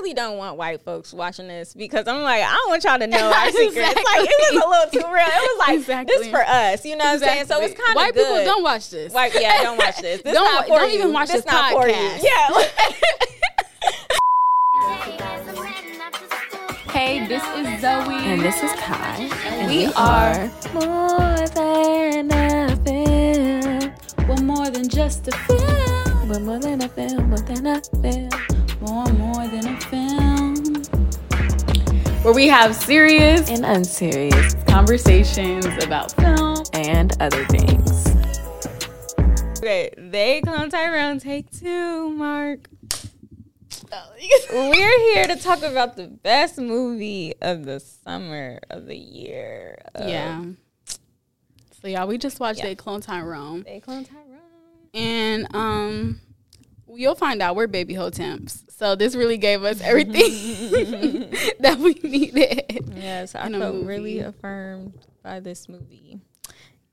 really don't want white folks watching this because I'm like, I don't want y'all to know our secrets. Like it was a little too real. It was like Exactly. this for us, you know what I'm saying? So it's kind of white good. people don't watch this. White, yeah, don't watch this. This Don't not for don't you. even watch this this not for you. podcast. Yeah. Hey, this is Zoe, And this is Kai. And we are more than a film. We're more than just a film. We're more than a film, more than a film. More, more than a film. Where we have serious And unserious. conversations about film. And other things. okay, they clone Tyrone. Take two, Mark. We're here to talk about the best movie of the summer of the year. of- Yeah. So yeah, we just watched Yeah. They Clone Tyrone. They clone Tyrone. And um you'll find out we're baby hoteps. So this really gave us everything that we needed. Yes, I felt movie. really affirmed by this movie.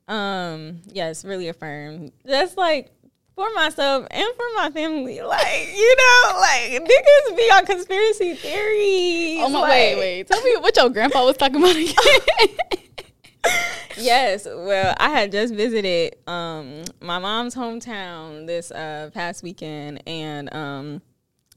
Um, yes, really affirmed. That's like for myself and for my family. Like, you know, like niggas be on conspiracy theories. Oh my like- wait, wait. Tell me what your grandpa was talking about again. Yes, well, I had just visited um my mom's hometown this uh past weekend and um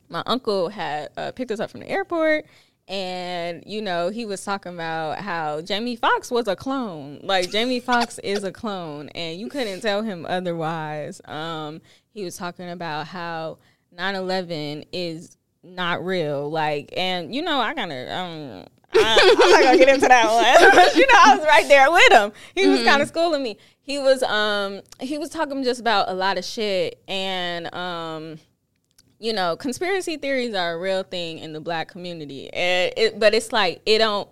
my uncle had uh, picked us up from the airport and you know he was talking about how Jamie Foxx was a clone. Like Jamie Foxx is a clone and you couldn't tell him otherwise. Um he was talking about how 9/11 is not real like and you know I kind of um I, I'm not gonna get into that one. You know, I was right there with him. He was kind of schooling me. He was um he was talking just about a lot of shit and um you know conspiracy theories are a real thing in the black community. And it, but it's like it don't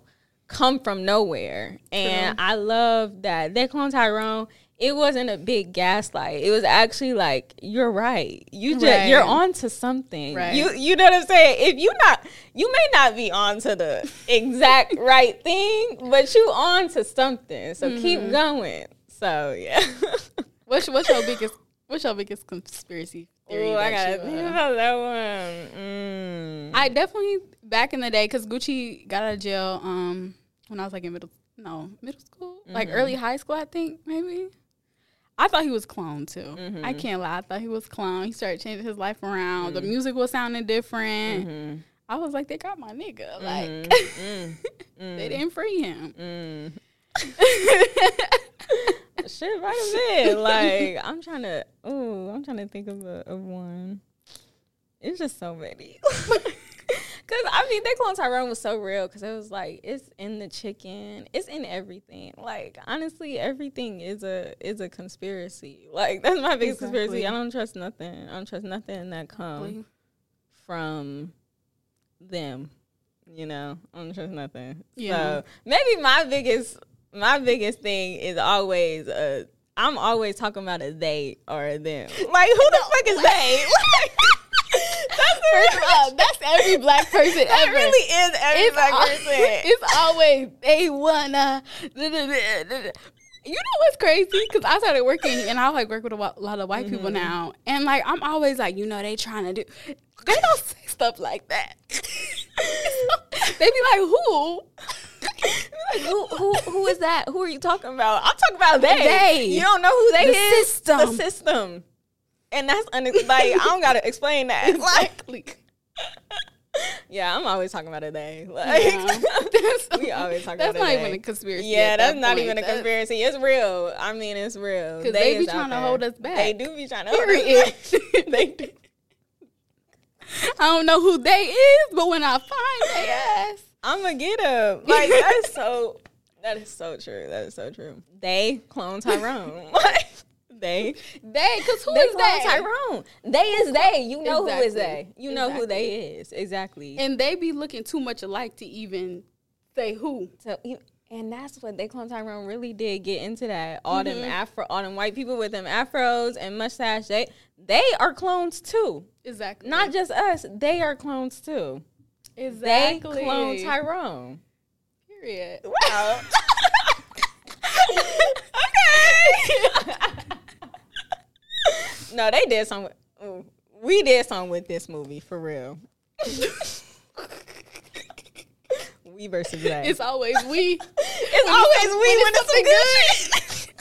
come from nowhere. And I love that they clone Tyrone. It wasn't a big gaslight. It was actually like you're right. You just Right. you're on to something. Right. You you know what I'm saying? If you not you may not be on to the exact right thing, but you on to something. So Mm-hmm. keep going. So yeah. what's what's your biggest what's your biggest conspiracy theory? Ooh, I gotta you, think about that one. Mm. I definitely back in the day because Gucci got out of jail um when I was like in middle no middle school like early mm-hmm. high school I think maybe. I thought he was clone too. Mm-hmm. I can't lie. I thought he was clone. He started changing his life around. The mm-hmm. music was sounding different. I was like, they got my nigga. Like mm. they mm. didn't free him. Mm. Shit, right a bit. Like I'm trying to. Oh, I'm trying to think of a of one. It's just so many. Cause I mean, that clone Tyrone was so real. Cause it was like it's in the chicken. It's in everything. Like honestly, everything is a is a conspiracy. Like that's my biggest Exactly. conspiracy. I don't trust nothing. I don't trust nothing that comes from them. You know, I don't trust nothing. Yeah. So maybe my biggest my biggest thing is always uh I'm always talking about a they or a them. Like who the fuck is they? Like, that's First of all, that's every black person that ever. really is every it's, black al- person. it's always they wanna. da- da- da-. You know what's crazy? Because I started working and I like work with a lot of white people now, and like I'm always like, you know, they trying to do. They don't say stuff like that. they be like, who? Who, who who is that? Who are you talking about? I'm talking about they. They. You don't know who they The is. system. The system. And that's un- like I don't gotta explain that. Like yeah, I'm always talking about a they. Like Yeah. That's- we always talk That's about That's not a even a conspiracy. Yeah, that's that not point. even a That's- conspiracy. It's real. I mean, it's real. 'Cause they be trying to hold us back. They do be trying to hold us back. they do. I don't know who they is, but when I find they ass, I'm gonna get them. Like that's so. That is so true. That is so true. They clone Tyrone. Like they. they, cause who They is clone they? Tyrone. They is they. You know who is they. You know who they is. Exactly. And they be looking too much alike to even say who. So, and that's what they clone Tyrone really did get into that. All them Mm-hmm. afro, all them white people with them afros and mustache. They they are clones too. Exactly. Not just us. They are clones too. Exactly. They clone Tyrone. Period. Wow. okay. no, they did some. We did something with this movie for real. we versus that. It's always we. It's always we when it's some good shit.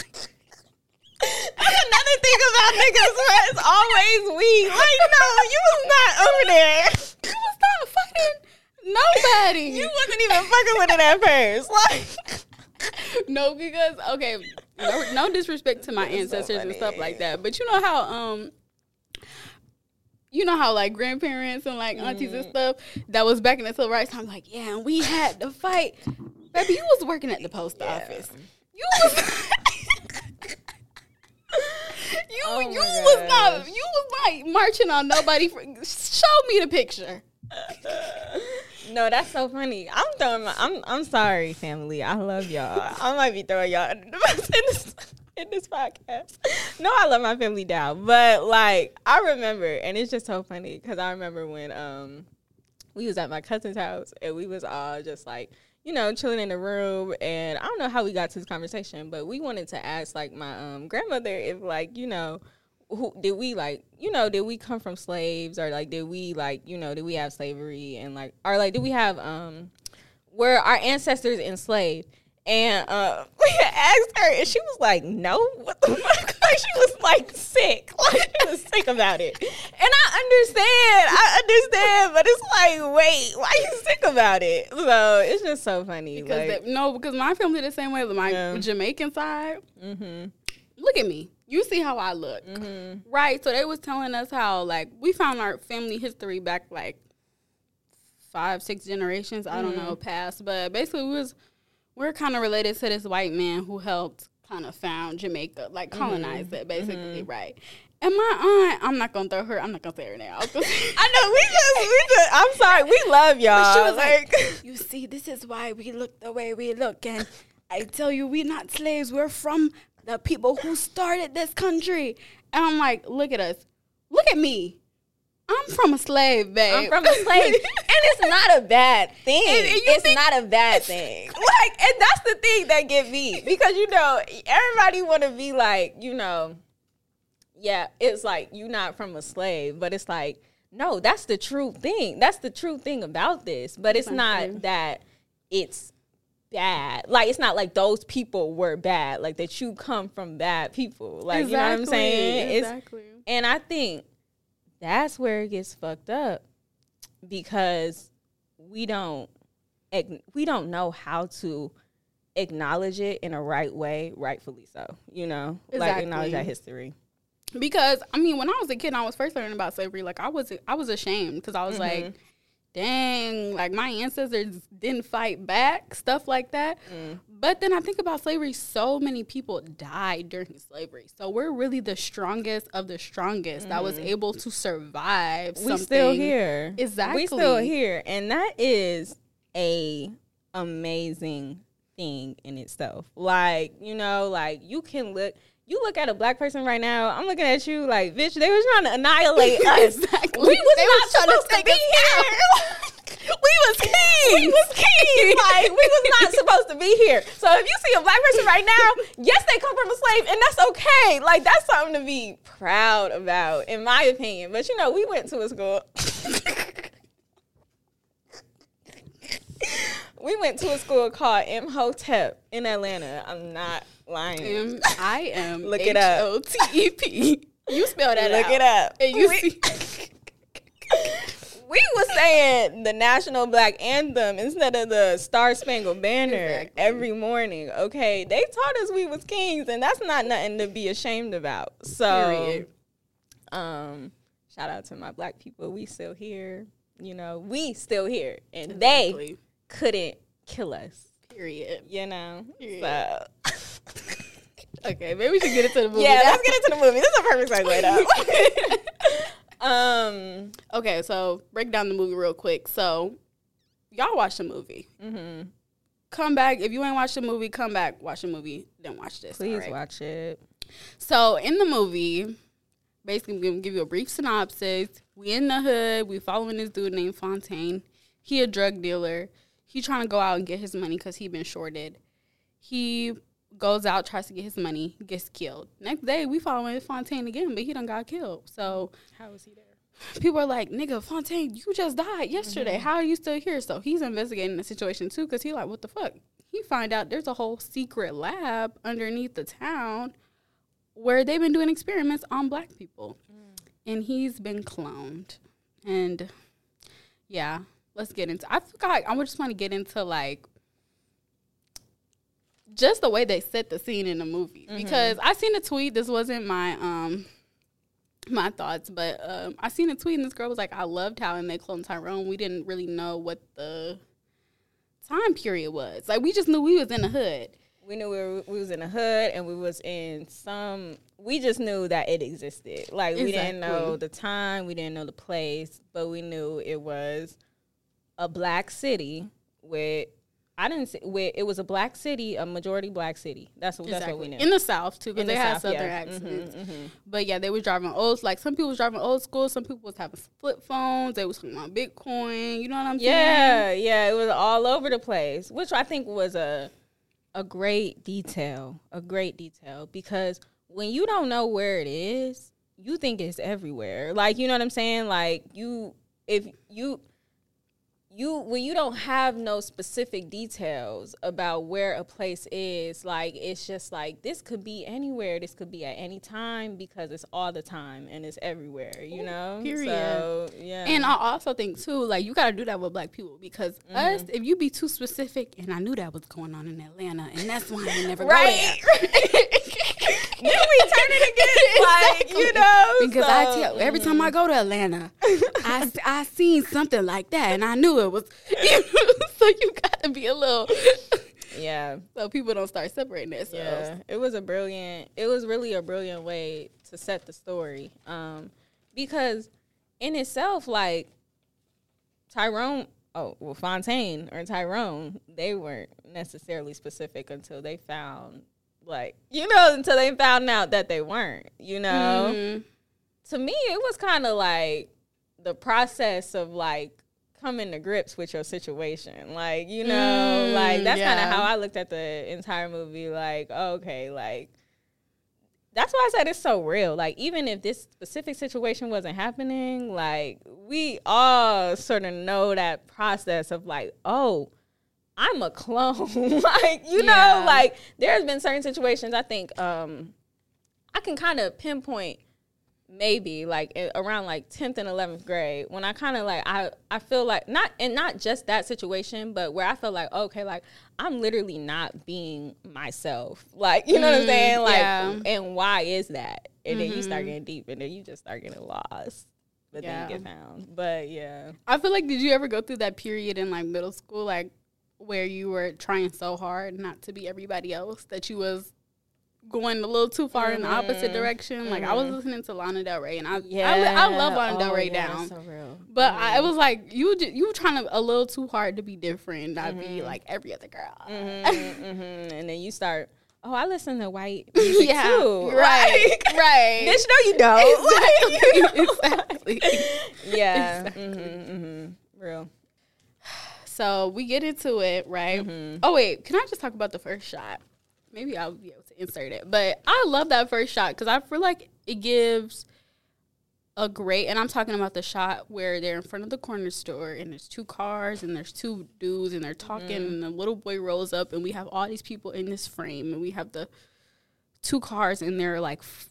That's another thing about niggas. It's always we. Like, no, you was not over there. Nobody. You wasn't even fucking with it at first. Like, no, because okay, no, no disrespect to my That's so ancestors and stuff like that, but you know how um. You know how like grandparents and like aunties Mm. and stuff that was back in the civil rights time, like yeah, and we had to fight. Baby, you was working at the post Yeah. office. You was. you Oh you was not you was not marching on nobody. For, show me the picture. No, that's so funny. I'm throwing my, I'm I'm sorry, family. I love y'all. I might be throwing y'all in this in this podcast. No, I love my family down, but like I remember, and it's just so funny because I remember when um we was at my cousin's house and we was all just like you know chilling in the room and i don't know how we got to this conversation but we wanted to ask like my um grandmother if like you know who did we like you know did we come from slaves or like did we like you know did we have slavery and like or like did we have um were our ancestors enslaved and uh we had asked her and she was like no what the fuck like she was like sick like she was sick about it and i understand i understand but it's like wait why you sick about it so it's just so funny Because like, that- no, because my family the same way. With my Yeah. Jamaican side. mm-hmm, Look at me. You see how I look, mm-hmm. right? So they was telling us how like we found our family history back like five, six generations. I don't know mm-hmm. past, but basically we was we're kind of related to this white man who helped kind of found Jamaica, like mm-hmm. colonize it, basically, mm-hmm. right? And my aunt, I'm not gonna throw her. I'm not gonna say her name. I was gonna say- i know we just we just i'm sorry we love y'all But she was like, like "You see, this is why we look the way we look." And I tell you, we're not slaves. We're from the people who started this country. And I'm like, "Look at us. Look at me. I'm from a slave, babe. I'm from a slave, and it's not a bad thing. And- and it's think- not a bad thing. Like, and that's the thing that get me because you know everybody want to be like, you know, yeah, it's like you not from a slave, but it's like no, that's the true thing. That's the true thing about this. But it's not that it's bad. Like it's not like those people were bad. Like that you come from bad people. Like you know what I'm saying? It's Exactly. and I think that's where it gets fucked up because we don't we don't know how to acknowledge it in a right way, rightfully so. You know, like acknowledge Exactly. that history. because I mean, when I was a kid, and I was first learning about slavery. Like I was, I was ashamed because I was mm-hmm. like, "Dang!" Like my ancestors didn't fight back, stuff like that. Mm. But then I think about slavery. So many people died during slavery, so we're really the strongest of the strongest that was mm-hmm. able to survive. We something. still here, Exactly. We still here, and that is a amazing thing in itself. Like you know, like you can look. You look at a black person right now. I'm looking at you like, bitch. They was trying to annihilate us. Exactly. We was They not trying to supposed to, take be here. we was kings. We was kings. like we was not supposed to be here. So if you see a black person right now, yes, they come from a slave, and that's okay. Like that's something to be proud about, in my opinion. But you know, we went to a school. we went to a school called Imhotep in Atlanta. I'm not lying. M I M. Look it up. O T E P. You spell that Look out. it up. And you we, see. we was saying the national black anthem instead of the Star Spangled Banner Exactly. every morning. Okay, they taught us we was kings, and that's not nothing to be ashamed about. So, Period. um, shout out to my black people. We still here. You know, we still here, and they couldn't kill us. Period. You know, Period. so. Okay, maybe we should get into the movie. Yeah, now. let's get into the movie. This is a perfect segue, though. um, Okay, so break down the movie real quick. So, y'all watch the movie. mhm. Come back if you ain't watched the movie. Come back, watch the movie, then watch this. please alright? watch it. So in the movie, basically, I'm gonna give you a brief synopsis. We in the hood. We following this dude named Fontaine. He a drug dealer. He trying to go out and get his money because he been shorted. He goes out, tries to get his money, gets killed. Next day, we following Fontaine again, but he done got killed. So how is he there? people are like, "Nigga, Fontaine, you just died yesterday. Mm-hmm. How are you still here?" So he's investigating the situation too, because he like, "What the fuck?" He find out there's a whole secret lab underneath the town where they've been doing experiments on black people, mm. and he's been cloned. And yeah, let's get into. I forgot. I just want to get into like just the way they set the scene in the movie because I seen a tweet. This wasn't my um my thoughts, but um, I seen a tweet and this girl was like, "I loved how in they cloned Tyrone. We didn't really know what the time period was. Like we just knew we was in the hood. We knew we, were, we was in the hood and we was in some. We just knew that it existed. Like we didn't know the time, we didn't know the place, but we knew it was a black city with. I didn't see. With, it was a black city, a majority black city. That's what that's what we knew. in the South too, because they the had South, Southern yeah. Accents. mhm. But yeah, they were driving old. Like some people was driving old school. Some people was having flip phones. They was talking about Bitcoin. You know what I'm saying? Yeah, yeah, it was all over the place, which I think was a a great detail, a great detail because when you don't know where it is, you think it's everywhere. Like, you know what I'm saying? Like you if you you when you don't have no specific details about where a place is, like it's just like this could be anywhere, this could be at any time because it's all the time and it's everywhere, you know? period. So, yeah. And I also think too, like you got to do that with black people because Mm-hmm. us, if you be too specific, and I knew that was going on in Atlanta, and that's why I never Right. go there. then we turn it against like you know because I so- tell every time I go to Atlanta, I I seen something like that, and I knew it was. so you got to be a little, yeah. So people don't start separating themselves. yeah. It was a brilliant it was really a brilliant way to set the story um because in itself like Tyrone oh well Fontaine or Tyrone they weren't necessarily specific until they found like you know until they found out that they weren't you know? Mhm. to me it was kind of like the process of like coming to grips with your situation like you know? Mm, like that's kind of how i looked at the entire movie like okay like that's why i said it's so real like even if this specific situation wasn't happening like we all sort of know that process of like oh i'm a clone. Like you Yeah. know like there's been certain situations i think um I can kind of pinpoint maybe like around like 10th and 11th grade when I kind of like I I feel like not and not just that situation but where I feel like okay like I'm literally not being myself. Like you know what I'm saying? Like yeah. and why is that? And then you start getting deep and then you just start getting lost but Yeah. then you get found. But yeah. I feel like did you ever go through that period in like middle school, like where you were trying so hard not to be everybody else that you was going a little too far in the opposite mm-hmm. direction? Like I was mm-hmm. listening to Lana Del Rey, and I yeah I, I love Lana oh, Del Oh, Rey yeah, down. so But I, it mm-hmm. was like you you were trying to a little too hard to be different, not be like every other girl. And then you start oh I listen to white music yeah, too right, Like, right. Bitch, no, you don't. exactly. yeah. Exactly. hmm hmm Real. So we get into it, right? Mm-hmm. Oh wait, can I just talk about the first shot? Maybe I'll be able to insert it, but I love that first shot because I feel like it gives a great. And I'm talking about the shot where they're in front of the corner store and there's two cars and there's two dudes and they're talking Mm-hmm. and the little boy rolls up and we have all these people in this frame and we have the two cars and they're like f-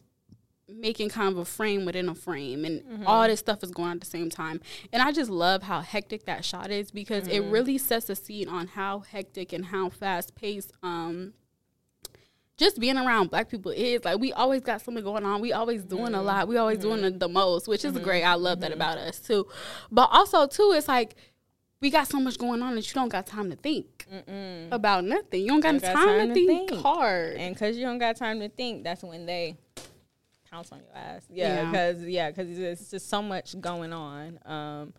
making kind of a frame within a frame and Mm-hmm. all this stuff is going on at the same time. And i just love how hectic that shot is because it Mm-hmm. really sets a scene on how hectic and how fast paced um just being around black people is. Like we always got something going on. We always doing Mm-hmm. a lot. We always doing the, the most which is great. I love that about us too. But also too it's like we got so much going on that you don't got time to think about nothing. You don't got, Don't got time, time to to think, think. hard. And because you don't got time to think, that's when they pounce on your ass. Yeah, Yeah. because yeah, because it's just so much going on. Um,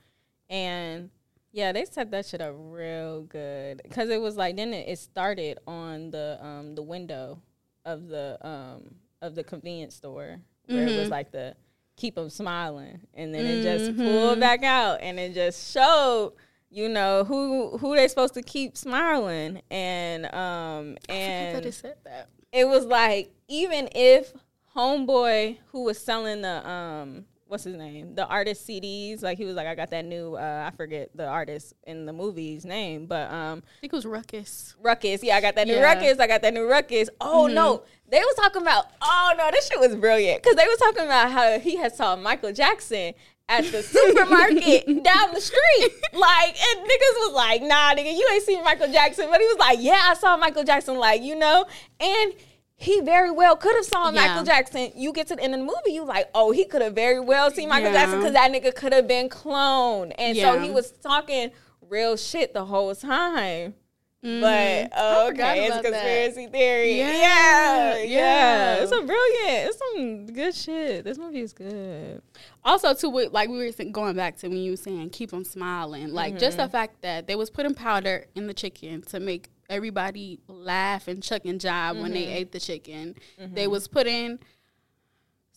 and yeah, they set that shit up real good because it was like then it, it started on the um the window of the um of the convenience store where it was like the keep them smiling, and then it just pulled back out and it just showed. You know who who they supposed to keep smiling, and um and forgot that it said that it was like even if homeboy who was selling the um what's his name? The artist CDs. Like he was like, I got that new. Uh, I forget the artist in the movie's name, but um, I think it was Ruckus. Ruckus. Yeah, I got that new Yeah. Ruckus. I got that new Ruckus. Oh no, they was talking about. Oh no, this shit was brilliant because they was talking about how he had saw Michael Jackson at the supermarket down the street. Like, and niggas was like, Nah, nigga, you ain't seen Michael Jackson, but he was like, Yeah, I saw Michael Jackson. Like, you know, and. He very well could have saw Yeah. Michael Jackson. You get to the end of the movie, you like, oh, he could have very well seen Michael Yeah. Jackson because that nigga could have been cloned, and so he was talking real shit the whole time. But Mm-hmm. I oh, okay, it's about that. conspiracy theory. Yeah, Yeah, yeah, yeah. It's a brilliant. It's some good shit. This movie is good. Also, too, like we were going back to when you were saying keep them smiling, like just the fact that they was putting powder in the chicken to make everybody laugh and chuck and jive when they mm-hmm. ate the chicken. They mm-hmm. was putting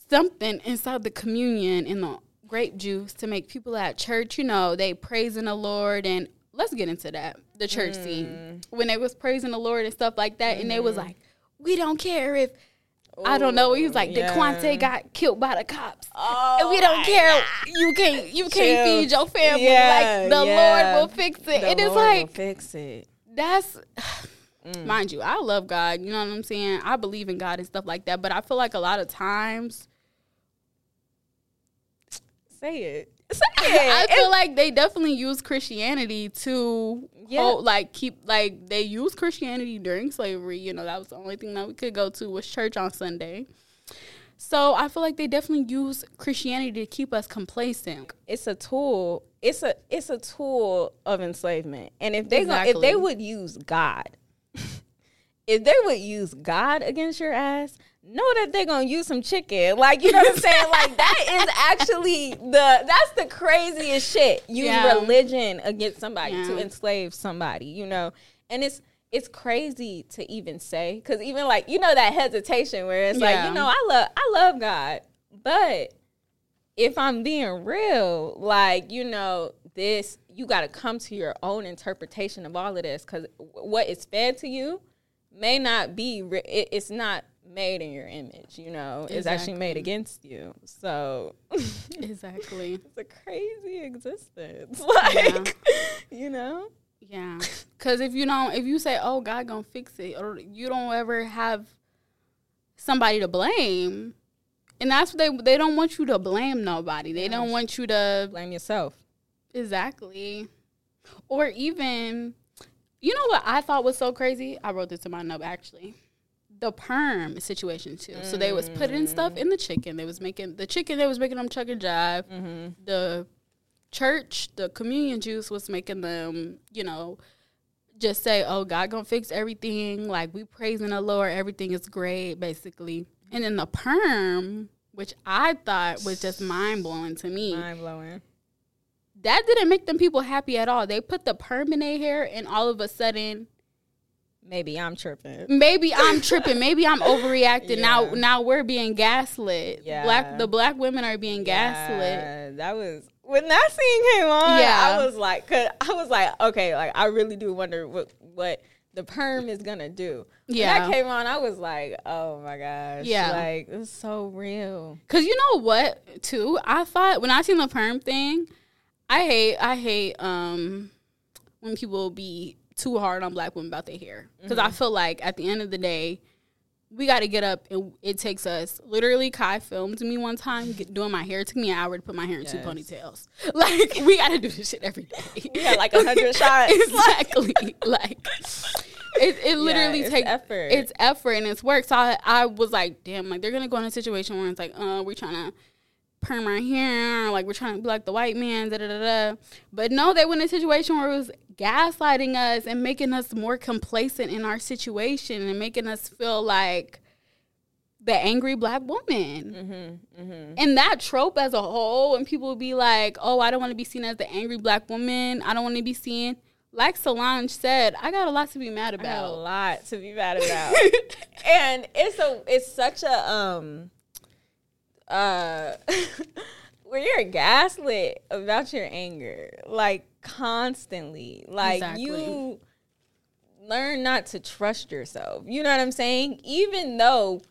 something inside the communion in the grape juice to make people at church, you know, they praising the Lord and let's get into that. The church scene. Mm. When they was praising the Lord and stuff like that and they was mm-hmm. like, We don't care if I don't know. He was like, yeah. DeQuante got killed by the cops. Oh, and we oh don't my care. You can't. You can't Chill. feed your family. Yeah, like the yeah. Lord will fix it. The and it's Lord will like fix it. That's. Mm. Mind you, I love God. You know what I'm saying. I believe in God and stuff like that. But I feel like a lot of times, Say it. Say it. I it. feel like they definitely use Christianity to Yeah. hold, like keep like they used Christianity during slavery. You know that was the only thing that we could go to was church on Sunday. So I feel like they definitely use Christianity to keep us complacent. it's a tool. It's a it's a tool of enslavement. And if they gon- if they would use God, if they would use God against your ass, know that they're gonna use some chicken. Like you know what I'm saying? Like that is actually the that's the craziest shit. Use Yeah. religion against somebody to enslave somebody. You know, and it's. It's crazy to even say because even like you know that hesitation where it's like you know I love I love God but if I'm being real, like, you know, this, you got to come to your own interpretation of all of this because what is fed to you may not be, re- it, it's not made in your image, you know, it's actually made against you. So Exactly. it's a crazy existence. Like, you know? Yeah, because if you don't, if you say, "Oh, God gonna fix it," or you don't ever have somebody to blame, and that's what they they don't want you to blame nobody. They don't want you to Blame yourself. exactly, or even, you know what I thought was so crazy. I wrote this in my note actually. The perm situation too. So they was putting stuff mm. in the chicken. They was making the chicken. They was making them chuck and jive. Mm-hmm. The church, the communion juice was making them, you know, just say, "Oh, God gonna fix everything." Like we praising the Lord, everything is great, basically. And then the perm, which I thought was just mind blowing to me, Mind blowing. that didn't make them people happy at all. They put the perm in their hair, and all of a sudden, Maybe I'm tripping. maybe I'm tripping, maybe I'm overreacting. Now, Yeah. now we're being gaslit. Yeah. Black, the black women are being gaslit. Yeah, that was when that scene came on. Yeah. I was like, cause I was like, okay, like I really do wonder what what the perm is gonna do. When Yeah. that came on, I was like, oh my gosh, Yeah. like it's so real. Cause you know what, too? I thought when I seen the perm thing, I hate, I hate um when people be too hard on black women about their hair. because Mm-hmm. I feel like at the end of the day, we got to get up and it takes us. Literally, Kai filmed me one time get, doing my hair. It took me an hour to put my hair in two ponytails. Like we got to do this shit every day. We got like a hundred shots. exactly. like it, it literally it's takes effort. It's effort and it's work. So I, I was like, damn, like they're gonna go in a situation where it's like, uh, we're trying to perm our hair, like we're trying to be like the white man, da da da da. But no, they went in a situation where it was gaslighting us and making us more complacent in our situation and making us feel like the angry black woman. And that trope as a whole, when people be like, oh, I don't want to be seen as the angry black woman, I don't want to be seen. Like Solange said, I got a lot to be mad I got a lot to be mad about. and it's a it's such a um uh where you're gaslit about your anger like constantly like Exactly. you learn not to trust yourself you know what i'm saying even though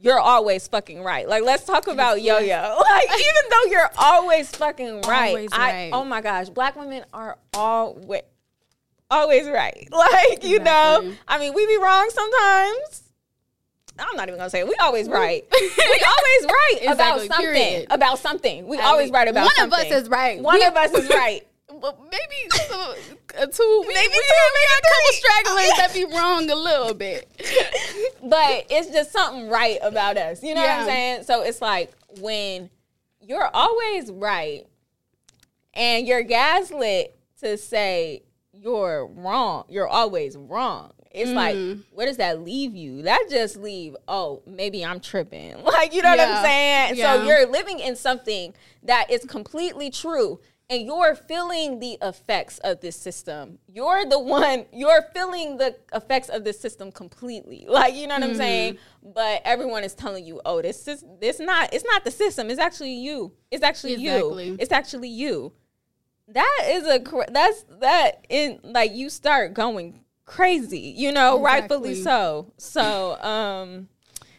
you're always fucking right. Like let's talk about yo yo. Like even though you're always fucking right, Always I right. oh my gosh, black women are always always right. Like you know, I mean we be wrong sometimes. I'm not even gonna say it. We always right. we always right about something. period. About something. We always right about one something. of us is right. One We- of us is right. Well, maybe some, uh, two, maybe, Maybe we, two, we got a couple stragglers that be wrong a little bit. but it's just something right about us. You know what I'm saying? So it's like when you're always right and you're gaslit to say you're wrong, you're always wrong. It's Mm. like, where does that leave you? That just leave, oh, maybe I'm tripping. Like, you know what I'm saying? So you're living in something that is completely true. And you're feeling the effects of this system. You're the one, you're feeling the effects of this system completely. Like, you know what I'm saying? But everyone is telling you, oh, this is this not it's not the system. It's actually you. It's actually Exactly. you. It's actually you. That is a that's that in like you start going crazy, you know, rightfully so. So, um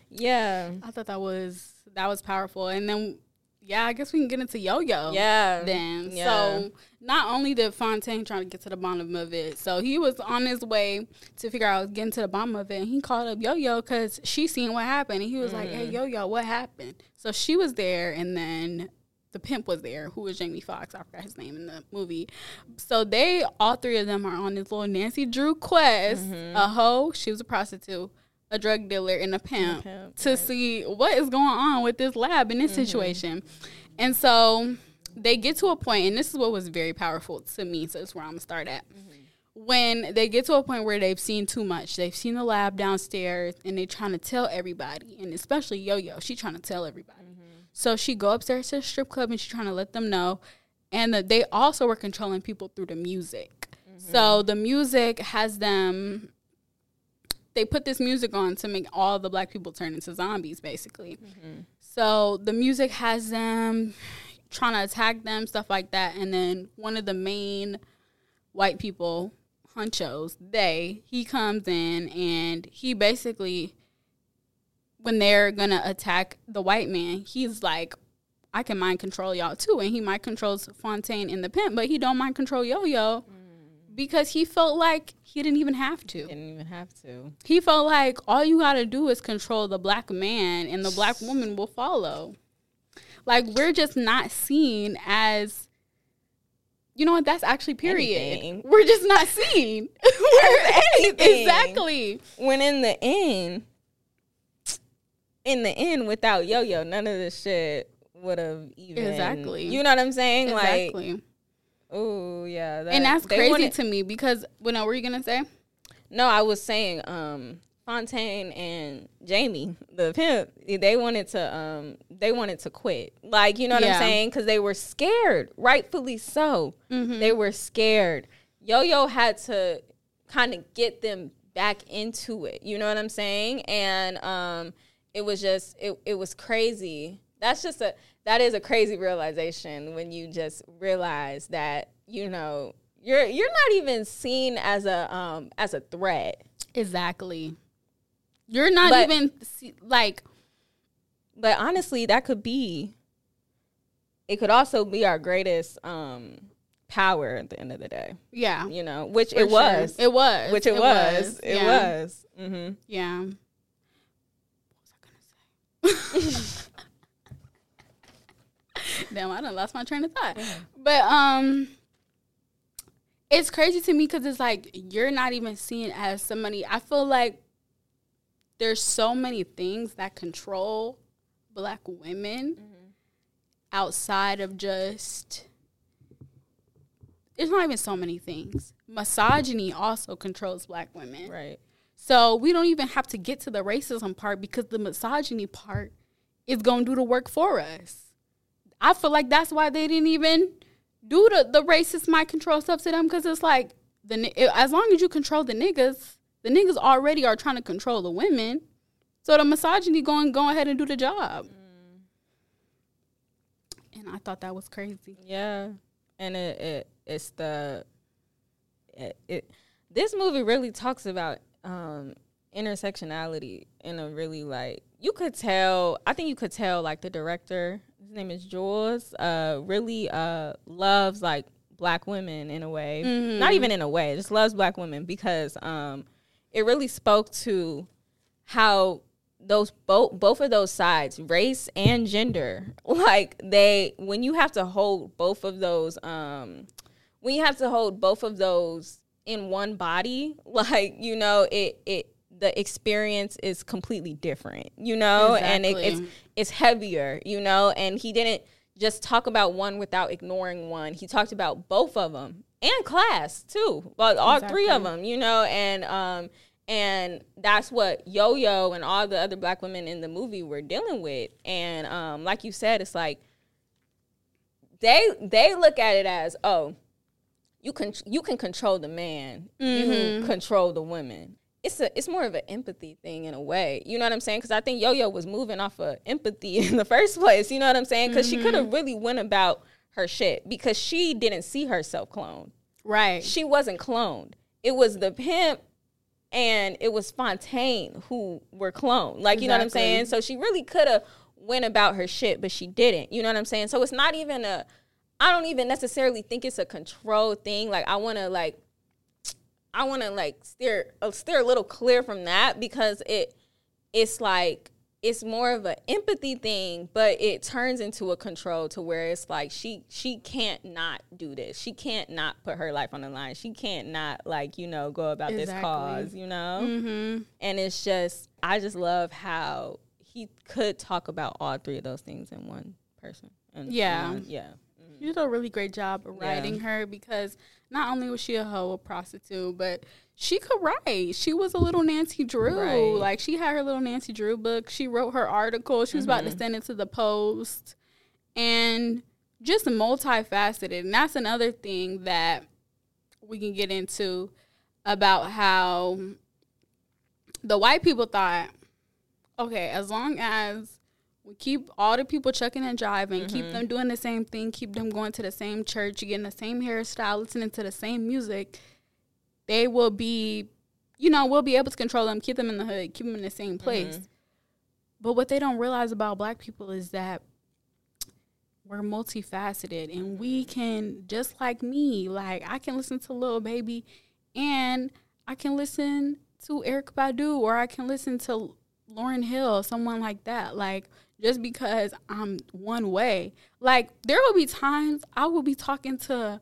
yeah. I thought that was that was powerful, and then yeah, I guess we can get into Yo Yo. Yeah. Then Yeah. so not only did Fontaine try to get to the bottom of it, so he was on his way to figure out getting to the bottom of it, and he called up Yo Yo because she seen what happened, and he was like, "Hey Yo Yo, what happened?" So she was there, and then the pimp was there, who was Jamie Foxx. I forgot his name in the movie. So they, all three of them, are on this little Nancy Drew quest. Mm-hmm. A hoe, she was a prostitute, a drug dealer, and a pimp, pimp, to see what is going on with this lab in this mm-hmm. situation. And so they get to a point, and this is what was very powerful to me. So that's where I'm gonna start at. Mm-hmm. When they get to a point where they've seen too much, they've seen the lab downstairs, and they're trying to tell everybody, and especially Yo Yo, she trying to tell everybody. So she go upstairs to the strip club, and she's trying to let them know. And that they also were controlling people through the music. Mm-hmm. So the music has them they put this music on to make all the black people turn into zombies basically mm-hmm. so the music has them trying to attack them stuff like that and then one of the main white people hunchos they he comes in and he basically when they're gonna attack the white man he's like I can mind control y'all too, and he mind controls Fontaine in the pimp, but he don't mind control Yo Yo because he felt like he didn't even have to. He Didn't even have to. He felt like all you got to do is control the black man and the black woman will follow. Like we're just not seen as you know what that's actually period. Anything. We're just not seen. We're- anything. exactly. When in the end, in the end, without Yo Yo, none of this shit would have even Exactly. You know what I'm saying? Exactly. Like, oh yeah, that, and that's crazy wanted- to me because what what were you gonna say? No, I was saying um Fontaine and Jamie, the pimp, they wanted to um they wanted to quit. Like, you know what Yeah. I'm saying? Cuz they were scared, rightfully so. They were scared. Yo-Yo had to kind of get them back into it. You know what I'm saying? And um it was just it it was crazy. That's just a that is a crazy realization when you just realize that, you know, you're you're not even seen as a um as a threat. Exactly. You're not But- even see, like But honestly, that could be. It could also be our greatest um, power at the end of the day. yeah. You know, which for it sure. was. It was. which it, was. It yeah. was. hmm Yeah. Was gonna say? Damn, I done lost my train of thought. But um, it's crazy to me because it's like you're not even seen as somebody. I feel like there's so many things that control black women outside of just. There's not even so many things. Misogyny also controls black women. Right. So we don't even have to get to the racism part because the misogyny part is going to do the work for us. I feel like that's why they didn't even do the, the racist mind control stuff to them because it's like the as long as you control the niggas, the niggas already are trying to control the women. So the misogyny going go ahead and do the job. Mm. And I thought that was crazy. Yeah. And it, it it's the it, it this movie really talks about um intersectionality in a really like you could tell I think you could tell like the director, his name is Jules, uh really uh loves like black women in a way. Not even in a way, just loves black women because um it really spoke to how those both both of those sides, race and gender, like they when you have to hold both of those um when you have to hold both of those in one body, like you know, it it the experience is completely different, you know, and it, it's it's heavier, you know, and he didn't just talk about one without ignoring one. He talked about both of them and class too, well, all three of them, you know, and um and that's what Yo Yo and all the other black women in the movie were dealing with, and um like you said, it's like they they look at it as oh you can you can control the man you mm-hmm. control the women it's a it's more of an empathy thing in a way you know what i'm saying because i think yo-yo was moving off of empathy in the first place you know what i'm saying because she mm-hmm. could have really went about her shit because she didn't see herself cloned Right. she wasn't cloned it was the pimp and it was Fontaine who were cloned. Like, you know what I'm saying? So she really could have went about her shit, but she didn't. You know what I'm saying? So it's not even a I don't even necessarily think it's a control thing. Like I want to like I want to like steer uh, steer a little clear from that because it it's like it's more of an empathy thing, but it turns into a control to where it's like she she can't not do this. She can't not put her life on the line. She can't not like you know go about this cause. You know, Mm-hmm. and it's just I just love how he could talk about all three of those things in one person. And Yeah. one- yeah. She did a really great job writing her because not only was she a hoe, a prostitute, but she could write. She was a little Nancy Drew. Right. Like she had her little Nancy Drew book. She wrote her article. She was about Mm-hmm. to send it to the post. And just multifaceted. And that's another thing that we can get into about how the white people thought, okay, as long as keep all the people chucking and driving, keep Mm-hmm. them doing the same thing, keep them going to the same church, getting the same hairstyle, listening to the same music, they will be, you know, we'll be able to control them, keep them in the hood, keep them in the same place. Mm-hmm. But what they don't realize about black people is that we're multifaceted and we can just like me like i can listen to Lil baby and i can listen to erykah badu or i can listen to lauryn hill someone like that like just because i'm one way like there will be times i will be talking to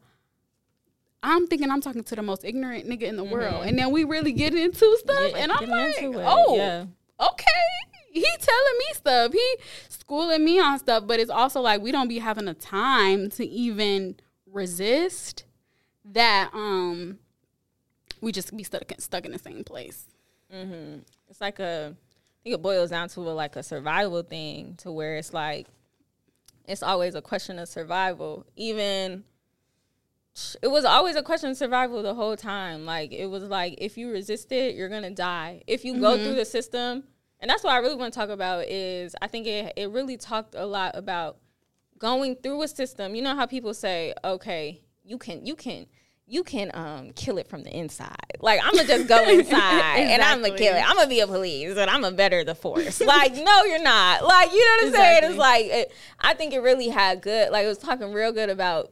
i'm thinking i'm talking to the most ignorant nigga in the world and then we really get into stuff Mm-hmm. Yeah, and i'm like oh yeah. okay, he telling me stuff. He schooling me on stuff, but it's also like we don't be having the time to even resist that. Um, we just be stuck stuck in the same place. Mhm. it's like a think it boils down to a, like a survival thing to where it's like it's always a question of survival. Even it was always a question of survival the whole time. Like it was like if you resist it, you're gonna die. If you go mm-hmm. through the system, and that's what I really want to talk about is I think it it really talked a lot about going through a system. You know how people say, okay, you can you can you can um kill it from the inside. Like I'm gonna just go inside and I'm gonna kill it. I'm gonna be a police and I'm gonna better the force. like no, you're not. Like you know what I'm saying? It's like it, I think it really had good. Like it was talking real good about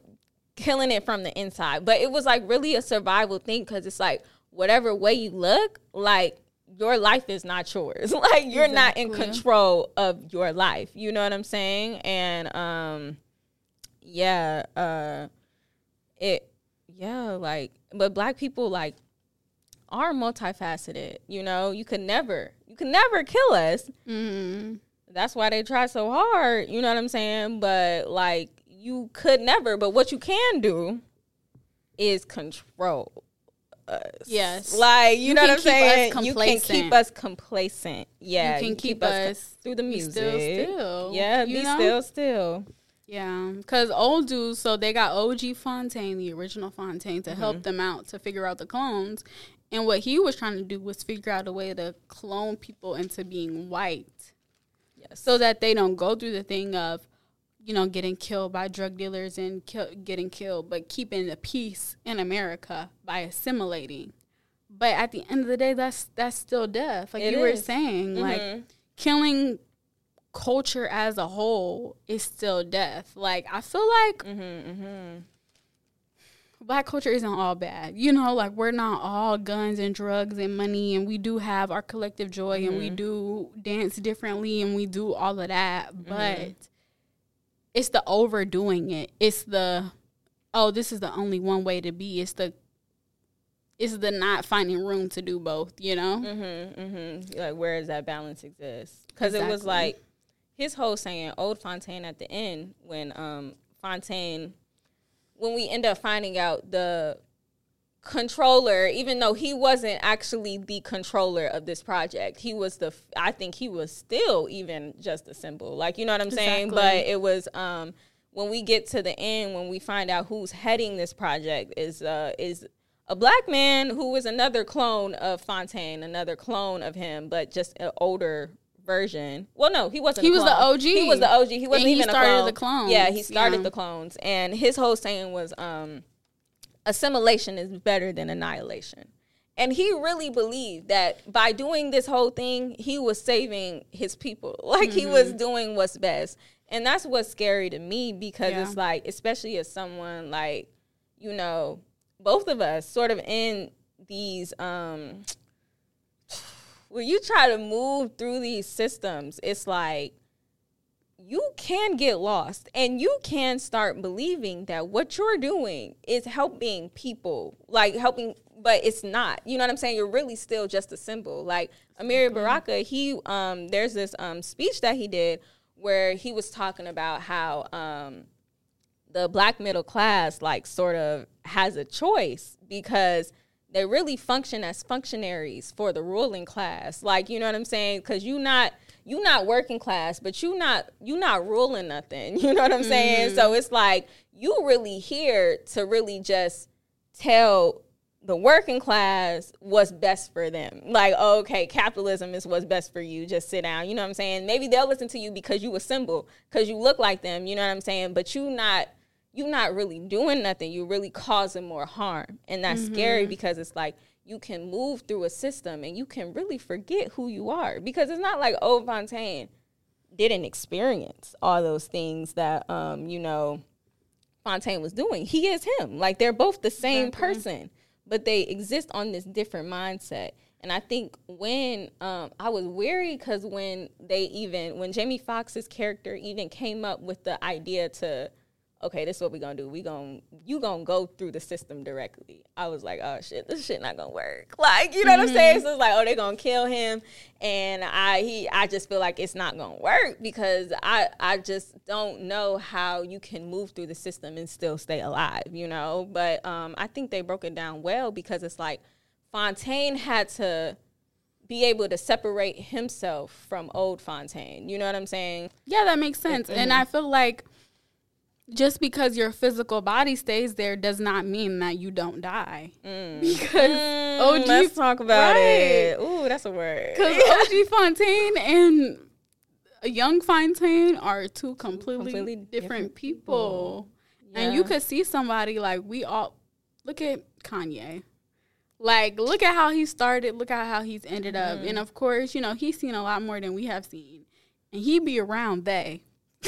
killing it from the inside, but it was like really a survival thing because it's like whatever way you look, like your life is not yours. like you're not in control of your life. You know what I'm saying? And um, yeah, uh, it yeah, like but black people like are multifaceted. You know, you could never, you could never kill us. Mm-hmm. That's why they try so hard. You know what I'm saying? But like, you could never. But what you can do is control us. Yes. like you, You know what I'm saying. You can keep us complacent. Yeah, You can keep us through the music. still, still, Yeah, be know? still, still. Yeah, because old dudes, so they got OG Fontaine, the original Fontaine, to help them out to figure out the clones. And what he was trying to do was figure out a way to clone people into being white Yes. so that they don't go through the thing of, you know, getting killed by drug dealers and kill, getting killed, but keeping the peace in America by assimilating. But at the end of the day, that's that's still death. Like It you were saying, like Mhm. killing culture as a whole is still death. Like I feel like Mhm, mhm. black culture isn't all bad. You know, like we're not all guns and drugs and money and we do have our collective joy and we do dance differently and we do all of that, but it's the overdoing it. It's the oh, this is the only one way to be. It's the it's the not finding room to do both, you know? Mm-hmm, mm-hmm. Like, where does that balance exist? Because it was like his whole saying, "Old Fontaine" at the end when um Fontaine, when we end up finding out the controller, even though he wasn't actually the controller of this project, he was the. I think he was still even just a symbol. Like you know what I'm saying? But it was um when we get to the end when we find out who's heading this project is uh is a black man who was another clone of Fontaine, another clone of him, but just an older version. Well, no, he wasn't. He was the. OG. He was the OG. He wasn't And he even started a clone. the clones, Yeah, he started yeah. the clones, and his whole saying was, um, "Assimilation is better than annihilation." And he really believed that by doing this whole thing, he was saving his people. Like he was Mm-hmm. doing what's best. And that's what's scary to me because Yeah. it's like, especially as someone like, you know, both of us sort of in these um when you try to move through these systems, it's like you can get lost and you can start believing that what you're doing is helping people, like helping, but it's not. You know what I'm saying? You're really still just a symbol. Like Amiri Baraka, he um there's this um speech that he did where he was talking about how um the black middle class like sort of has a choice because they really function as functionaries for the ruling class like you know what i'm saying because you not you not working class but you not you not ruling nothing you know what i'm saying so mm-hmm. it's like you really here to really just tell the working class what's best for them. Like, okay, capitalism is what's best for you. Just sit down. You know what I'm saying? Maybe they'll listen to you because you a symbol, because you look like them. You know what I'm saying? But you not you not really doing nothing. You're really causing more harm, and that's scary because it's like you can move through a system and you can really forget who you are because it's not like Old Fontaine didn't experience all those things that um you know Fontaine was doing. He is him. Like they're both the same person, but they exist on this different mindset. And I think when um, I was weary because when they even when Jamie Foxx's character even came up with the idea to, okay, this is what we're gonna do. We gonna you gonna go through the system directly. I was like, oh shit, this shit not gonna work. Like you know what I'm saying? So it's like, oh, they gonna kill him, and I he I just feel like it's not gonna work because I I just don't know how you can move through the system and still stay alive. You know, but um, I think they broke it down well because it's like Fontaine had to be able to separate himself from old Fontaine. You know what I'm saying? Yeah, that makes sense. And I feel like just because your physical body stays there does not mean that you don't die. Because OG Mm, let's talk about right. it. Ooh, that's a word. Because OG Fontaine and a young Fontaine are two completely, completely different, different people. And you could see somebody like we all look at Kanye. Like, look at how he started, look at how he's ended up. Mm-hmm. And of course, you know, he's seen a lot more than we have seen. And he be around they.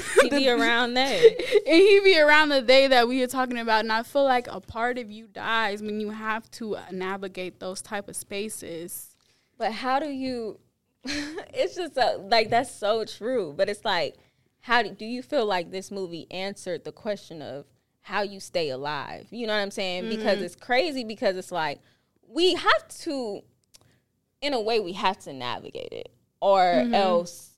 He be around that. and he be around the day that we are talking about and i feel like a part of you dies when you have to uh, navigate those type of spaces But how do you? it's just a, like that's so true. But it's like, how do, do you feel like this movie answered the question of how you stay alive? You know what I'm saying? Mm-hmm. Because it's crazy. Because it's like we have to, in a way, we have to navigate it, or mm-hmm. else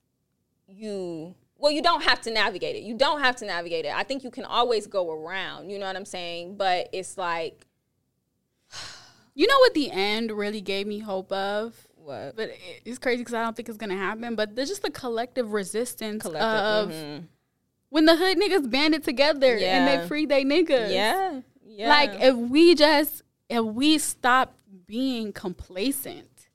you. Well, you don't have to navigate it. You don't have to navigate it. I think you can always go around. You know what I'm saying? But it's like you know what the end really gave me hope of what but it's crazy because i don't think it's gonna happen but there's just the collective resistance collective. of mhm. when the hood niggas banded together and they freed they niggas Yeah. Yeah. like if we just if we stop being complacent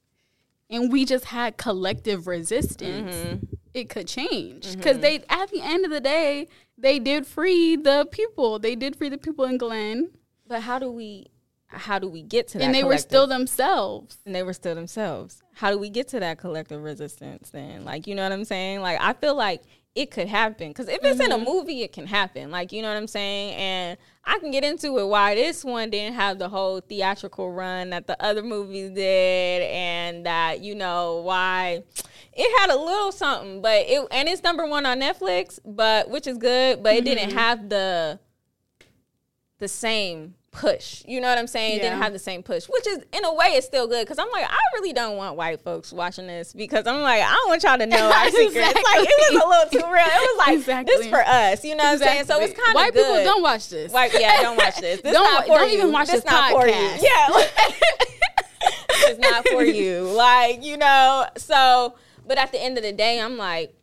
and we just had collective resistance Mm-hmm. It could change because mm-hmm. they at the end of the day they did free the people they did free the people in Glen But how do we how do we get to that? and they were still themselves. and they were still themselves. How do we get to that collective resistance then? Like, you know what I'm saying? Like, I feel like it could happen because if it's in a mm-hmm. movie, it can happen. Like, you know what I'm saying? And I can get into it why this one didn't have the whole theatrical run that the other movies did, and that you know why it had a little something, but it and it's number one on Netflix, but which is good, but it didn't mm-hmm. have the the same push. You know what I'm saying? It didn't have the same push, which is in a way it's still good because I'm like I really don't want white folks watching this because I'm like I don't want y'all to know our secrets. Like it was a little too real. It was like this Exactly. for us. You know what I'm saying? So it's Exactly. kind of white people don't watch this. White, yeah, don't watch this. This Don't not for don't you. even watch this not for you. podcast. Yeah, it's not for you. Like you know. So, but at the end of the day, I'm like,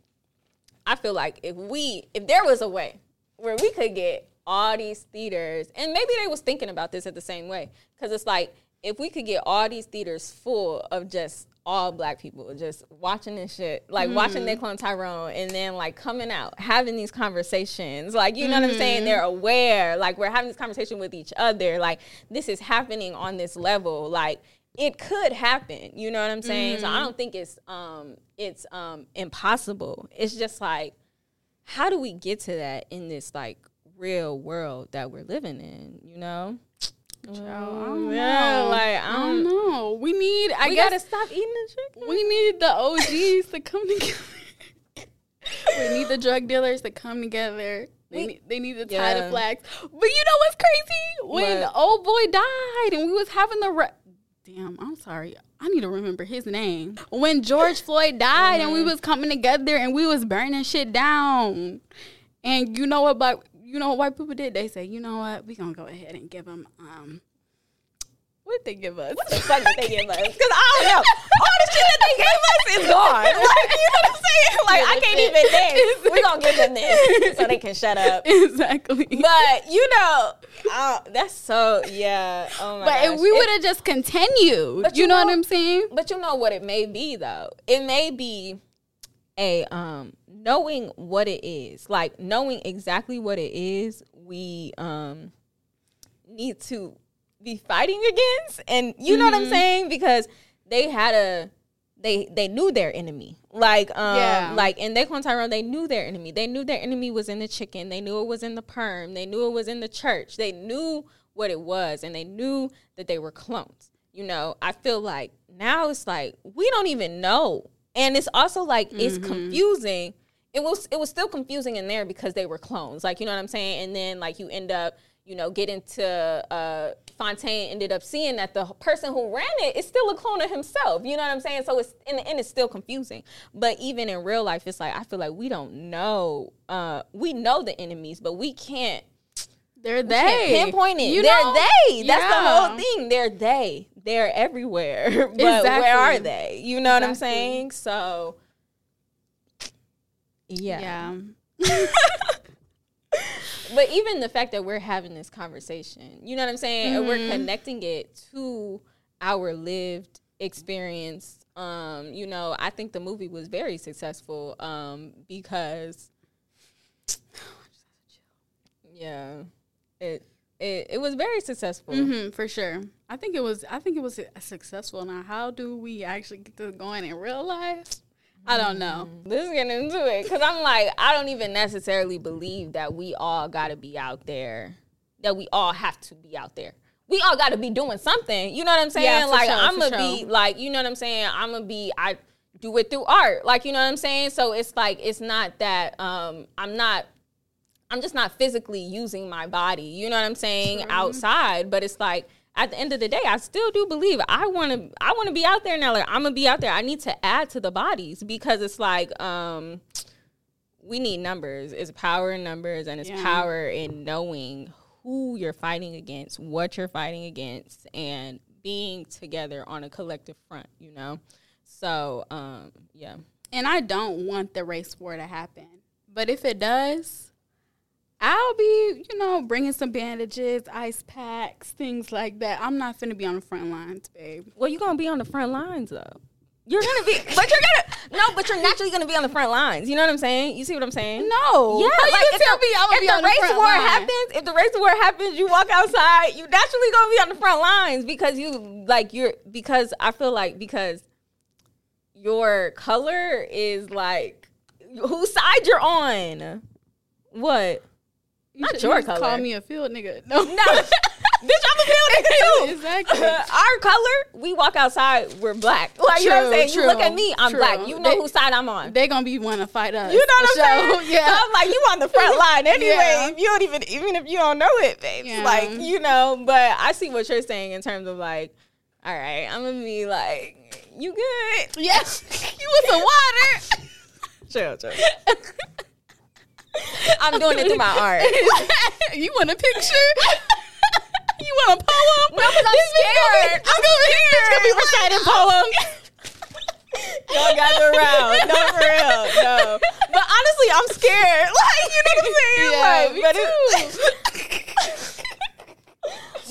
I feel like if we, if there was a way where we could get all these theaters, and maybe they was thinking about this at the same way, because it's like if we could get all these theaters full of just all black people just watching this shit, like watching Nicole Tyrone, and then like coming out, having these conversations, like you know what I'm saying? They're aware, like we're having this conversation with each other, like this is happening on this level, like it could happen. You know what I'm saying? So I don't think it's um it's um impossible. It's just like how do we get to that in this like real world that we're living in, you know? I don't yeah, know. like I I don't don't know. We need. I we guess gotta stop eating the chicken. we need the OGs to come together. we need the drug dealers to come together. They need, they need to tie Yeah. the flags. But you know what's crazy? When What? old boy died and we was having the re- damn, I'm sorry. I need to remember his name. When George Floyd died and Mm-hmm. we was coming together and we was burning shit down. And you know what black you know what white people did? They say, you know what, we gonna go ahead and give them um what did they give us? What the fuck did they give us? Because I don't know. All the shit that they gave us is gone. Like, you know what I'm saying? Like, I can't even dance. We're going to give them this so they can shut up. exactly. But, you know, uh, that's so, yeah. Oh, my But gosh. if we would have just continued, But you, you know, what I'm saying? But you know what it may be though. It may be a um knowing what it is. Like knowing exactly what it is we um need to be fighting against. And you know what Mm-hmm. I'm saying? Because they had a they they knew their enemy. Like um Yeah. like in Daquan Tyrone, they knew their enemy. They knew their enemy was in the chicken. They knew it was in the perm. They knew it was in the church. They knew what it was and they knew that they were clones. You know, I feel like now it's like we don't even know. And it's also like it's confusing. It was it was still confusing in there because they were clones. Like, you know what I'm saying? And then like you end up, you know, get into uh Fontaine ended up seeing that the person who ran it is still a clone of himself. You know what I'm saying? So it's in the end it's still confusing. But even in real life, it's like I feel like we don't know uh we know the enemies, but we can't They're they. pinpoint it. You They're know? they. That's the whole thing. They're they. They're everywhere. but where are they? You know what I'm saying? So yeah. Yeah. But even the fact that we're having this conversation, you know what I'm saying? And Mm-hmm. we're connecting it to our lived experience. Um, you know, I think the movie was very successful um, because yeah, it it it was very successful. hmm for sure. I think it was. I think it was successful. Now, how do we actually get this going in real life? I don't know. Let's get into it because I'm like, I don't even necessarily believe that we all got to be out there, that we all have to be out there. We all got to be doing something. You know what I'm saying? Yeah, like, sure, I'm going to be, sure. like, you know what I'm saying? I'm going to be, I do it through art. Like, you know what I'm saying? So it's like, it's not that, um, I'm not, I'm just not physically using my body, you know what I'm saying, outside. But it's like at the end of the day, I still do believe I want to. I want to be out there now. Like I'm gonna be out there. I need to add to the bodies because it's like um, we need numbers. It's power in numbers, and it's Yeah. power in knowing who you're fighting against, what you're fighting against, and being together on a collective front. You know. So um, yeah. And I don't want the race war to happen. But if it does, I'll be, you know, bringing some bandages, ice packs, things like that. I'm not finna be on the front lines, babe. Well, you're gonna be on the front lines though. You're gonna be, but you're gonna no, but you're naturally gonna be on the front lines. You know what I'm saying? You see what I'm saying? No. Yeah, How like you if tell the, me I'm gonna if be the on the race front war line? happens, if the race war happens, you walk outside, you naturally gonna be on the front lines because you like you're because I feel like because your color is like whose side you're on. What? You Not should- your you just Call me a field nigga. No. No, bitch, I'm a field nigga too. Exactly. Our color, we walk outside, we're black. Like you know what I'm True, saying? You look at me, I'm true. black. You know They- whose side I'm on. They gonna be want to fight us. You know what I'm sure. saying? Yeah. So I'm like, you on the front line anyway. Yeah. If you don't even, even if you don't know it, babe. Yeah. Like, you know, but I see what you're saying in terms of like, all right, I'm gonna be like, you good? Yes. you with some water? Chill, chill. I'm doing it through my art. you want a picture? you want a poem? No, because I'm scared. I'm over here. It's gonna be reciting poems. Y'all gather around. No, for real. No. But honestly, I'm scared. Like, you know what I'm saying? Yeah, like, me but it's,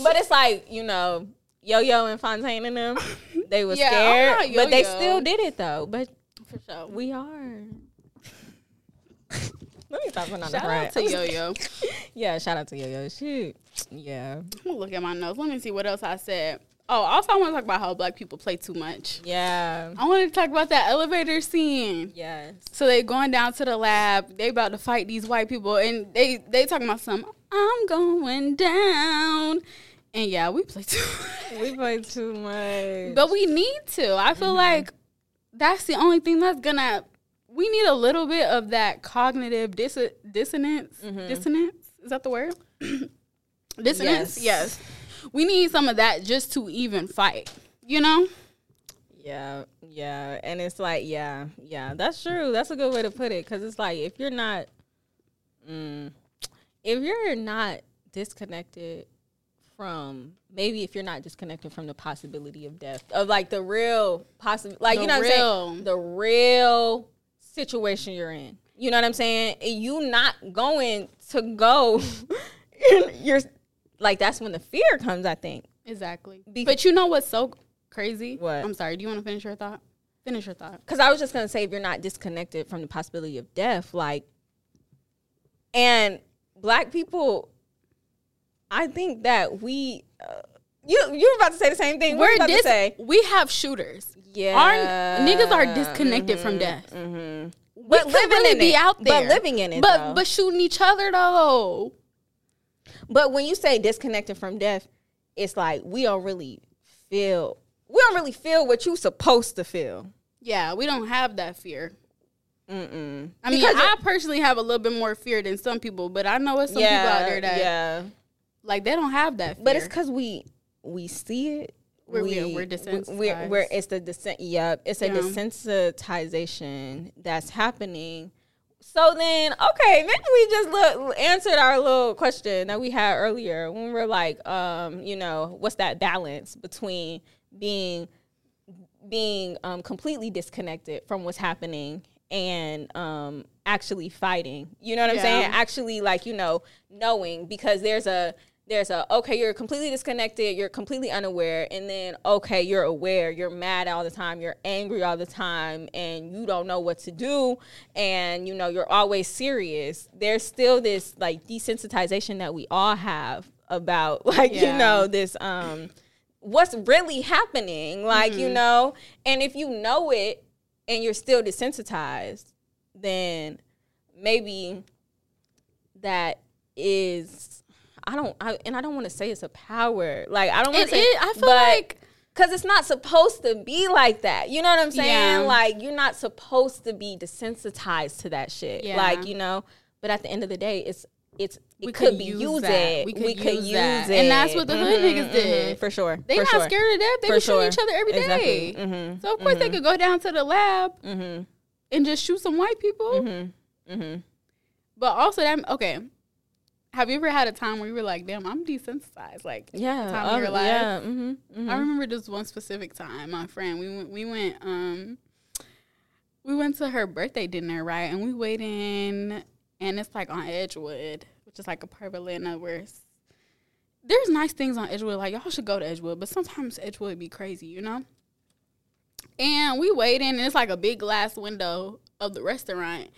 but it's like, you know, Yo Yo and Fontaine and them, they were Yeah, scared. But they still did it though. But For sure. we are. Let me stop putting on the Shout out to Yo Yo. Yeah, shout out to Yo Yo. Shoot. Yeah. I'm gonna look at my notes. Let me see what else I said. Oh, also I want to talk about how black people play too much. Yeah. I want to talk about that elevator scene. Yes. So they going down to the lab. They about to fight these white people, and they they talking about some. I'm going down, and yeah, we play too. We play too much. but we need to. I feel mm-hmm. like that's the only thing that's gonna. We need a little bit of that cognitive dis- dissonance. Dissonance is that the word? dissonance. Yes. yes. We need some of that just to even fight. You know. Yeah, yeah, and it's like, yeah, yeah, that's true. That's a good way to put it because it's like if you're not, mm, if you're not disconnected from maybe if you're not disconnected from the possibility of death of like the real possible, like The you know what I'm saying, the real situation you're in. You know what I'm saying? You not going to go. you're like that's when the fear comes. I think. Exactly. But you know what's so crazy? What? I'm sorry. Do you want to finish your thought? Finish your thought. because I was just gonna say if you're not disconnected from the possibility of death, like, and black people, I think that we, uh, you you were about to say the same thing. Were We're about dis- to say? we have shooters. Yeah, Our niggas are disconnected from death. Mm-hmm. We But could living really in be it. out there, but living in it. but though. but shooting each other though. But when you say disconnected from death, it's like we don't really feel. We don't really feel what you supposed to feel. Yeah, we don't have that fear. Mm-mm. I mean, Because I personally have a little bit more fear than some people, but I know it's some people out there that yeah. like they don't have that fear. But it's because we we see it. We're- we, we're- we're We're, we're, desensitized. it's the descent. Yep, it's a Yeah. desensitization that's happening. So then, okay, maybe we just look, answered our little question that we had earlier when we're like, um, you know, what's that balance between being being um, completely disconnected from what's happening and um, actually fighting. You know what I'm Yeah. saying? Actually, like you know, knowing because there's a there's a okay, you're completely disconnected, you're completely unaware, and then okay, you're aware, you're mad all the time, you're angry all the time, and you don't know what to do, and you know you're always serious. There's still this like desensitization that we all have about like you know this um what's really happening like you know? And if you know it and you're still desensitized then maybe that is i don't I, and i don't want to say it's a power like i don't want to say is- I feel like- because it's not supposed to be like that you know what i'm saying Yeah. like you're not supposed to be desensitized to that shit Yeah. like you know but at the end of the day it's it's it We could, could be use used that. it. We We could could, use use, it, And that's what the hood Mhm, niggas did. mhm, for sure. they for not sure. scared of death. They For be shooting each other every day. Exactly. Mhm, So of course they could go down to the lab mhm, and just shoot some white people. But also that okay. Have you ever had a time where you were like, "Damn, I'm desensitized"? Like, Yeah. time of oh, your life. Yeah. mhm, mhm. I remember this one specific time. My friend, we went, we went, um, we went to her birthday dinner, right? And we wait in, and it's like on Edgewood, which is like a part of Atlanta where there's nice things on Edgewood. Like y'all should go to Edgewood, but sometimes Edgewood be crazy, you know. And we waiting, and it's like a big glass window of the restaurant.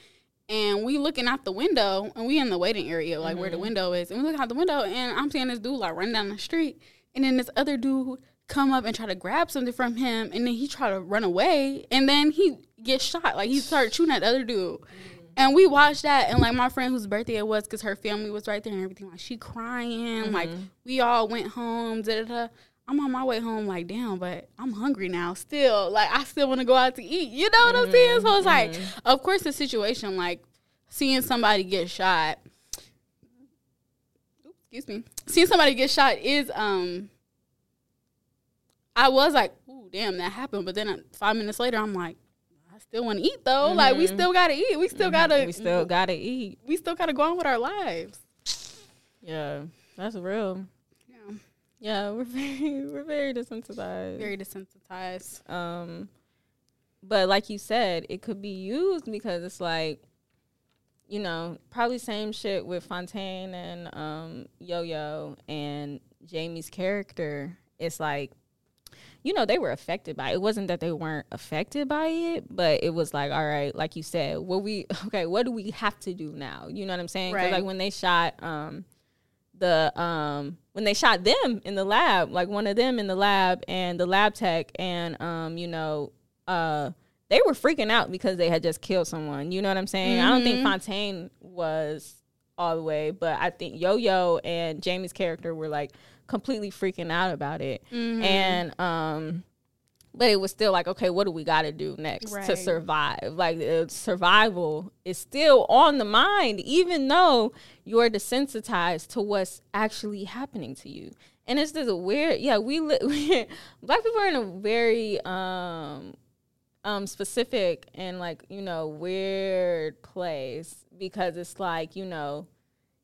And we looking out the window, and we in the waiting area, like where the mm-hmm. window is. And we look out the window, and I'm seeing this dude like running down the street, and then this other dude come up and try to grab something from him, and then he try to run away, and then he gets shot. Like he started shooting at the other dude. Mm-hmm. And we watched that, and like my friend whose birthday it was, because her family was right there and everything. Like she crying, like mm-hmm. we all went home. Da, da, da. I'm on my way home, like damn, but I'm hungry now. Still, like I still want to go out to eat. You know what I'm saying? So it's like, of course, the situation, like seeing somebody get shot. Oops, Excuse me. Seeing somebody get shot is um. I was like, ooh, damn, that happened. But then uh, five minutes later, I'm like, I still want to eat though. Like we still gotta eat. We still gotta. we still gotta eat. we still gotta go on with our lives. Yeah, that's real. Yeah. We're very we're very desensitized. Very desensitized. Um, but like you said, it could be used because it's like, you know, probably same shit with Fontaine and um, Yo Yo and Jamie's character. It's like, you know, they were affected by it. It wasn't that they weren't affected by it, but it was like, all right, like you said, what we okay, what do we have to do now? You know what I'm saying? Right. like when they shot um the um when they shot them in the lab, like one of them in the lab and the lab tech and um, you know, uh they were freaking out because they had just killed someone. You know what I'm saying? I don't think Fontaine was all the way, but I think Yo Yo and Jamie's character were like completely freaking out about it. And um but it was still like, okay, what do we got to do next to survive? Like uh, survival is still on the mind, even though you're desensitized to what's actually happening to you. And it's just a weird, yeah. We, li- black people are in a very um um specific and like you know weird place because it's like you know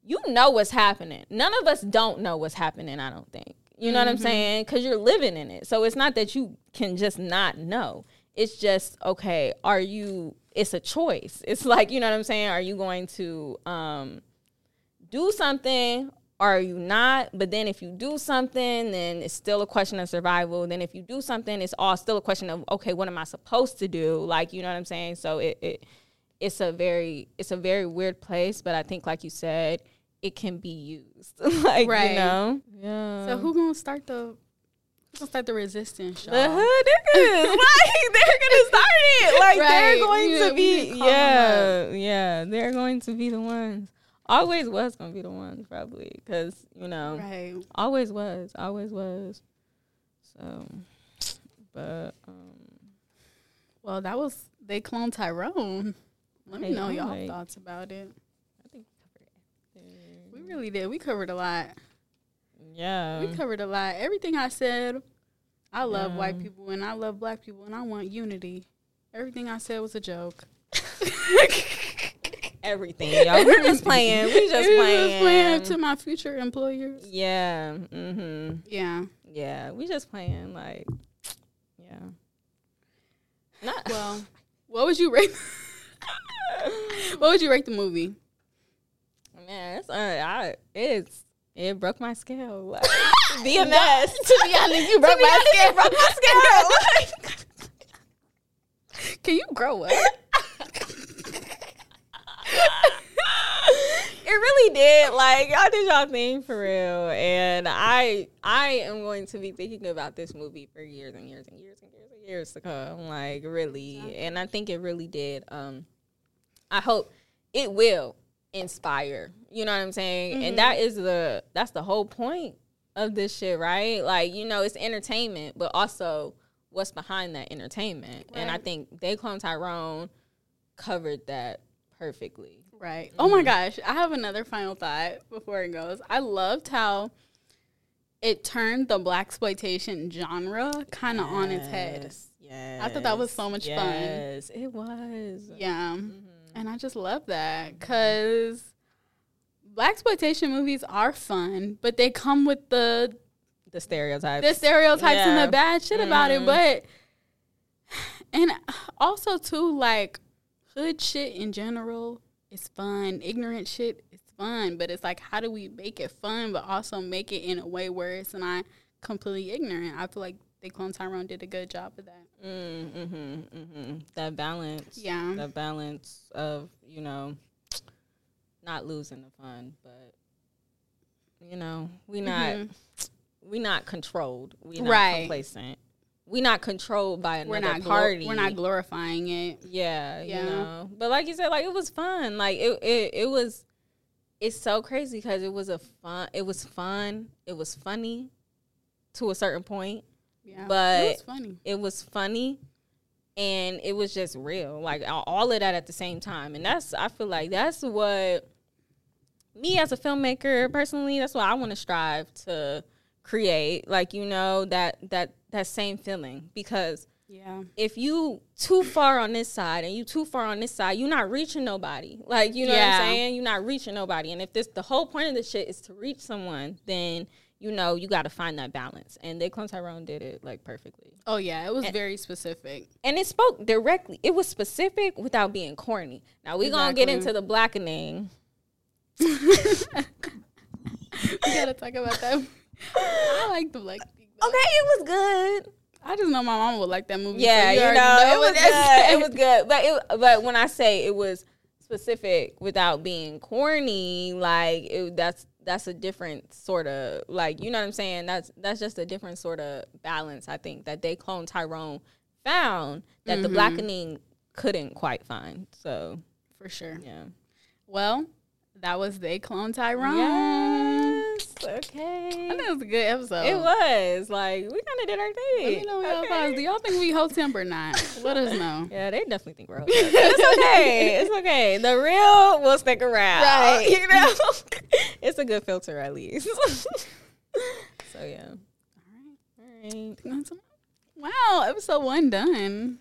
you know what's happening. None of us don't know what's happening. I don't think. You know what I'm saying? Because you're living in it. So it's not that you can just not know. It's just okay. Are you? It's a choice. It's like you know what I'm saying. Are you going to um do something? Or are you not? But then if you do something, then it's still a question of survival. Then if you do something, it's all still a question of okay, what am I supposed to do? Like you know what I'm saying. So it, it it's a very it's a very weird place, but I think like you said, it can be used. like Right. you know. Yeah. So who gonna start the who gonna start the resistance, y'all? the hood niggas. like they're gonna start it. Like they're going Yeah, to be yeah, yeah, they're going to be the ones. Always was gonna be the ones probably because you know Right. always was, always was. So, but um, Well, that was they cloned Tyrone. Let me know I'm y'all like- thoughts about it. I think we covered everything. We really did. We covered a lot. Yeah, We covered a lot. Everything I said, I love Yeah. white people and I love black people and I want unity. Everything I said was a joke. everything, y'all. We're just playing. We just was playing. playing to my future employers. yeah. Mm-hmm. Yeah. Yeah. We just playing. Like, yeah. Not Well, what would you rate? what would you rate the movie? Man. It's uh, I, it's it broke my scale. Like, to be honest, to be honest, you broke my scale. Broke my scale. Can you grow up? it really did. Like y'all did y'all thing for real, and I I am going to be thinking about this movie for years and years and years and years and years to come. Like really, and I think it really did. Um, I hope it will inspire. You know what I'm saying? And that is the that's the whole point of this shit, right? Like you know, it's entertainment, but also what's behind that entertainment. And I think They Clone Tyrone covered that perfectly. Right. Oh my gosh. I have another final thought before it goes. I loved how it turned the blaxploitation genre kind of on its head. Yes. I thought that was so much fun. Yes, it was. Yeah. Mm-hmm. And I just love that because blaxploitation movies are fun, but they come with the The stereotypes. the stereotypes and the bad shit about it. Mhm. But and also too, like hood shit in general is fun. Ignorant shit is fun, but it's like how do we make it fun, but also make it in a way where it's not completely ignorant? I feel like they clone Tyrone did a good job of that. Mm, mm-hmm, mm-hmm. That balance. Yeah. The balance of, you know, not losing the fun, but you know, we not Mhm. we not controlled. We not Right. complacent. We not controlled by another We're not party. we're not glorifying it. Yeah, Yeah. you know. But like you said, like it was fun. Like it, it, it was. It's so crazy because it was a fun. It was fun. It was funny, to a certain point. Yeah, But- it was funny. It was funny, and it was just real. Like all- of that at the same time, and that's. I feel like that's what me as a filmmaker personally. That's what I want to strive to create. Like you know that that that same feeling because Yeah, if you too far on this side and you too far on this side, you're not reaching nobody. Like you know what I'm saying? You're not reaching nobody. And if this the whole point of this shit is to reach someone, then you know you got to find that balance. And they Clone Tyrone did it like perfectly. Oh yeah, it was very specific. And it spoke directly. It was specific without being corny. Now we gonna get into the Blackening. We gotta talk about that. I like the black. Though. Okay, it was good. I just know my mom would like that movie. so Yeah, you, already know, it was good. It was good, but it, but when I say it was specific without being corny, like it, that's that's a different sort of like you know what I'm saying. That's that's just a different sort of balance. I think that they clone Tyrone found that the Mm-hmm. Blackening couldn't quite find. So for sure. yeah, Well, that was they clone Tyrone. Yes, I okay. think it was a good episode. It was like we kind of did our thing. Let thing. me know y'all Okay. thoughts. Do y'all think we whole temp or not? Let us know. Yeah, they definitely think we're okay. it's okay. It's okay. The real will stick around. Right. You know? it's a good filter at least. so yeah. All right. All right. Wow, episode one done.